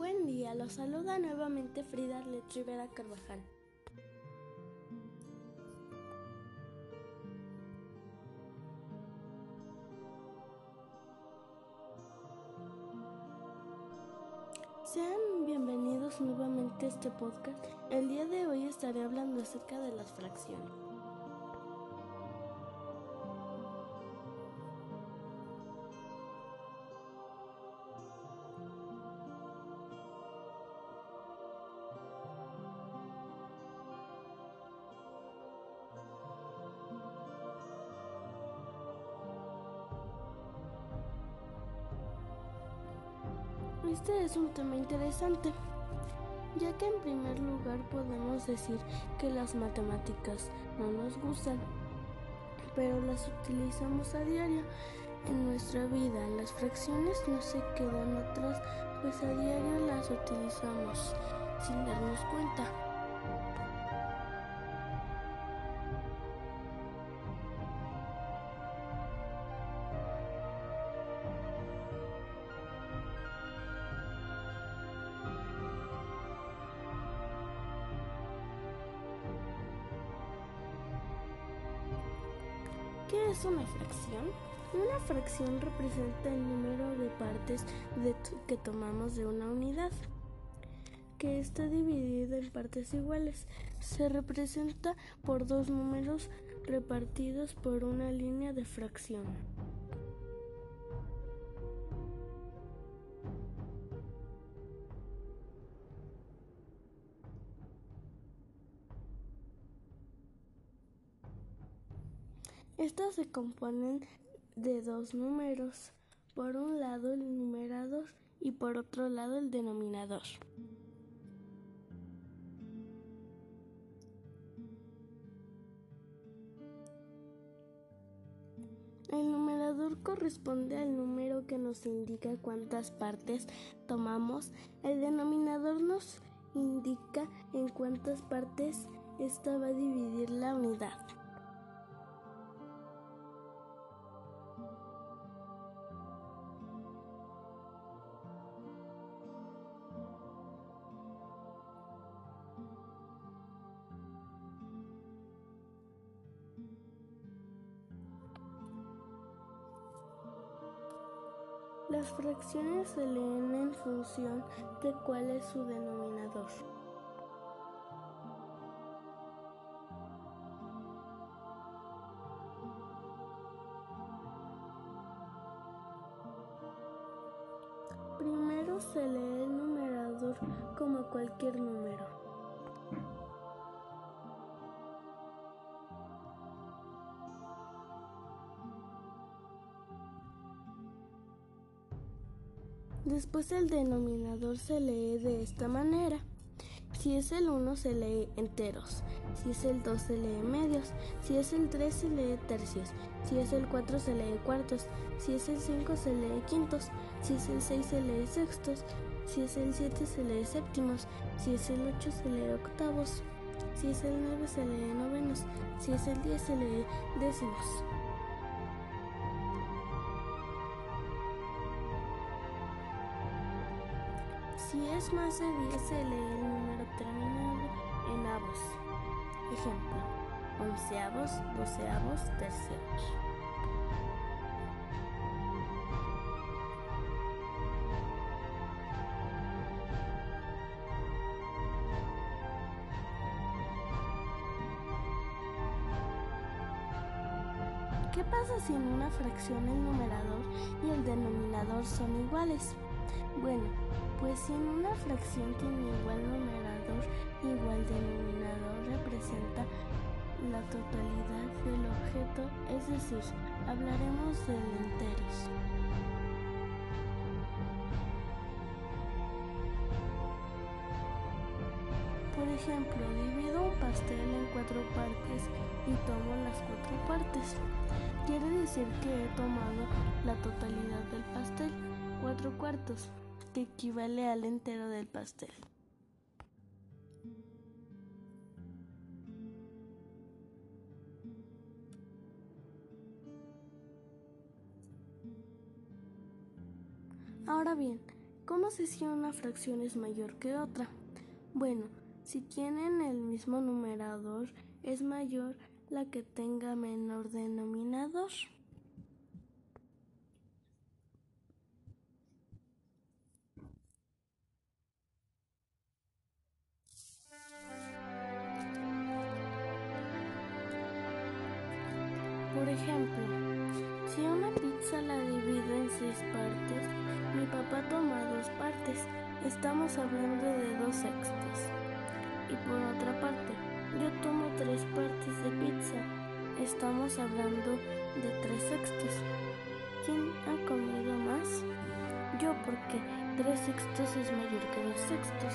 Buen día, los saluda nuevamente Frida Let Rivera Carvajal. Sean bienvenidos nuevamente a este podcast. El día de hoy estaré hablando acerca de las fracciones. Este es un tema interesante, ya que en primer lugar podemos decir que las matemáticas no nos gustan, pero las utilizamos a diario en nuestra vida. Las fracciones no se quedan atrás, pues a diario las utilizamos sin darnos cuenta. ¿Qué es una fracción? Una fracción representa el número de partes que tomamos de una unidad, que está dividida en partes iguales. Se representa por dos números repartidos por una línea de fracción. Estas se componen de dos números, por un lado el numerador y por otro lado el denominador. El numerador corresponde al número que nos indica cuántas partes tomamos. El denominador nos indica en cuántas partes esta va a dividir la unidad. Las fracciones se leen en función de cuál es su denominador. Primero se lee el numerador como cualquier número. Después el denominador se lee de esta manera. Si es el 1 se lee enteros, si es el 2 se lee medios, si es el 3 se lee tercios, si es el 4 se lee cuartos, si es el 5 se lee quintos, si es el 6 se lee sextos, si es el 7 se lee séptimos, si es el 8 se lee octavos, si es el 9 se lee novenos, si es el 10 se lee décimos. Es más de 10 se lee el número terminado en avos. Ejemplo, onceavos, doceavos, terceavos. ¿Qué pasa si en una fracción el numerador y el denominador son iguales? Bueno, pues si en una fracción tiene igual numerador, igual denominador representa la totalidad del objeto, es decir, hablaremos de enteros. Por ejemplo, divido un pastel en cuatro partes y tomo las cuatro partes. Quiere decir que he tomado la totalidad del pastel, cuatro cuartos, que equivale al entero del pastel. Ahora bien, ¿cómo sé si una fracción es mayor que otra? Bueno, si tienen el mismo numerador, es mayor la que tenga menor denominador. Ejemplo, si una pizza la divido en seis partes, mi papá toma dos partes. Estamos hablando de dos sextos. Y por otra parte, yo tomo tres partes de pizza. Estamos hablando de tres sextos. ¿Quién ha comido más? Yo porque tres sextos es mayor que dos sextos.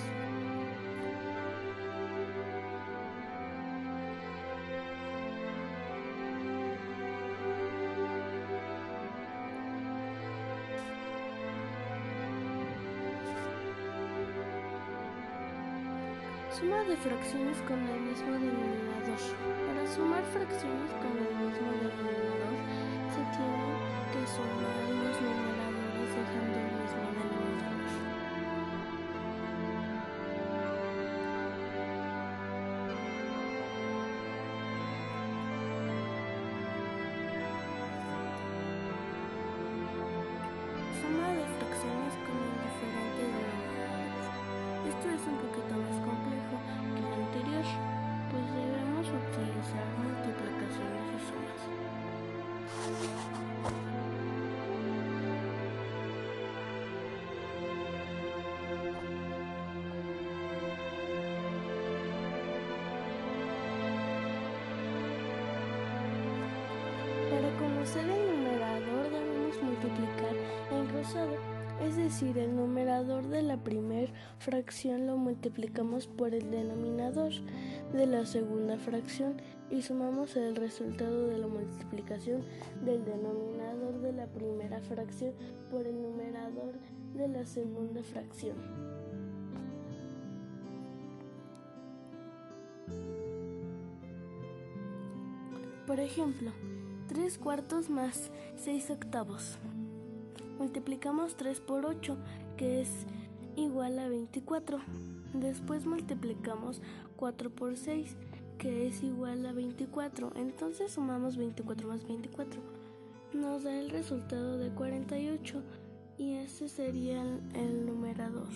Suma de fracciones con el mismo denominador. Para sumar fracciones con el mismo denominador se tienen que sumar los numeradores dejando el mismo denominador. Decir, el numerador de la primera fracción lo multiplicamos por el denominador de la segunda fracción y sumamos el resultado de la multiplicación del denominador de la primera fracción por el numerador de la segunda fracción. Por ejemplo, 3 cuartos más 6 octavos. Multiplicamos 3 por 8, que es igual a 24. Después multiplicamos 4 por 6, que es igual a 24. Entonces sumamos 24 más 24. Nos da el resultado de 48 y ese sería el, el numerador.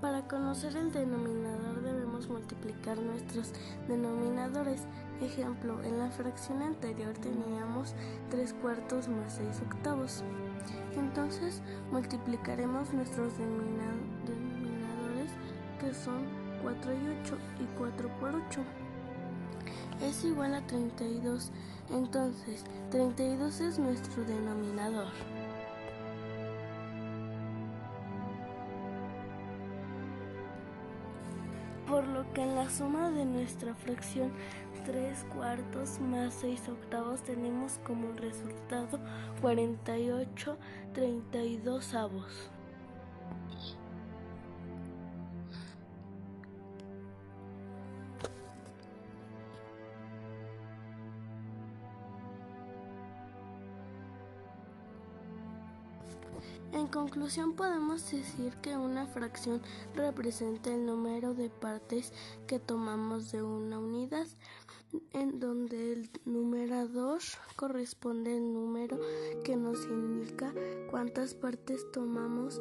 Para conocer el denominador debemos multiplicar nuestros denominadores. Ejemplo, en la fracción anterior teníamos 3 cuartos más 6 octavos. Entonces multiplicaremos nuestros denominadores que son 4 y 8 y 4 por 8 es igual a 32. Entonces 32 es nuestro denominador. Que en la suma de nuestra fracción 3 cuartos más 6 octavos tenemos como resultado 48 32 avos. En conclusión podemos decir que una fracción representa el número de partes que tomamos de una unidad, en donde el numerador corresponde al número que nos indica cuántas partes tomamos.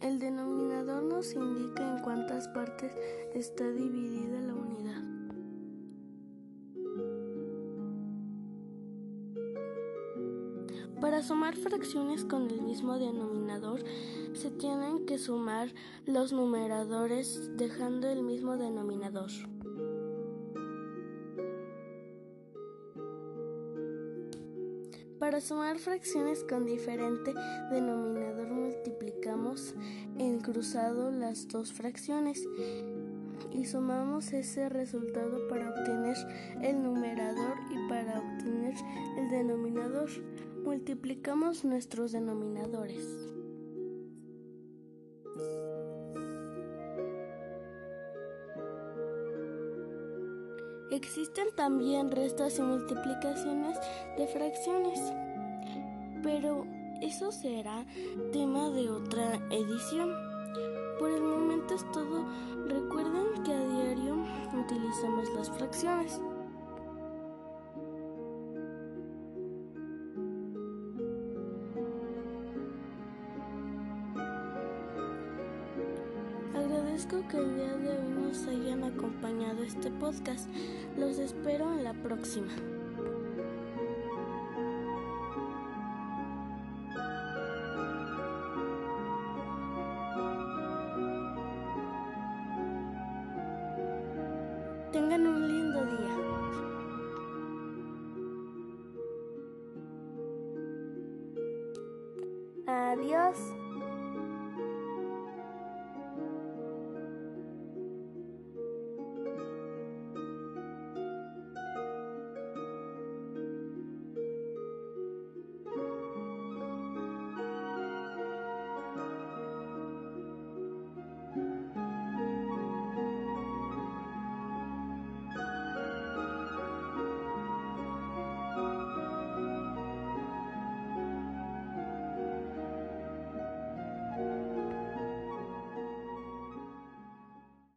El denominador nos indica en cuántas partes está dividida la unidad. Para sumar fracciones con el mismo denominador, se tienen que sumar los numeradores dejando el mismo denominador. Para sumar fracciones con diferente denominador multiplicamos en cruzado las dos fracciones y sumamos ese resultado para obtener el numerador y para obtener el denominador multiplicamos nuestros denominadores. Existen también restas y multiplicaciones de fracciones, pero eso será tema de otra edición. Por el momento es todo. Recuerden que a diario utilizamos las fracciones. Que el día de hoy nos hayan acompañado este podcast. Los espero en la próxima. Tengan un lindo día.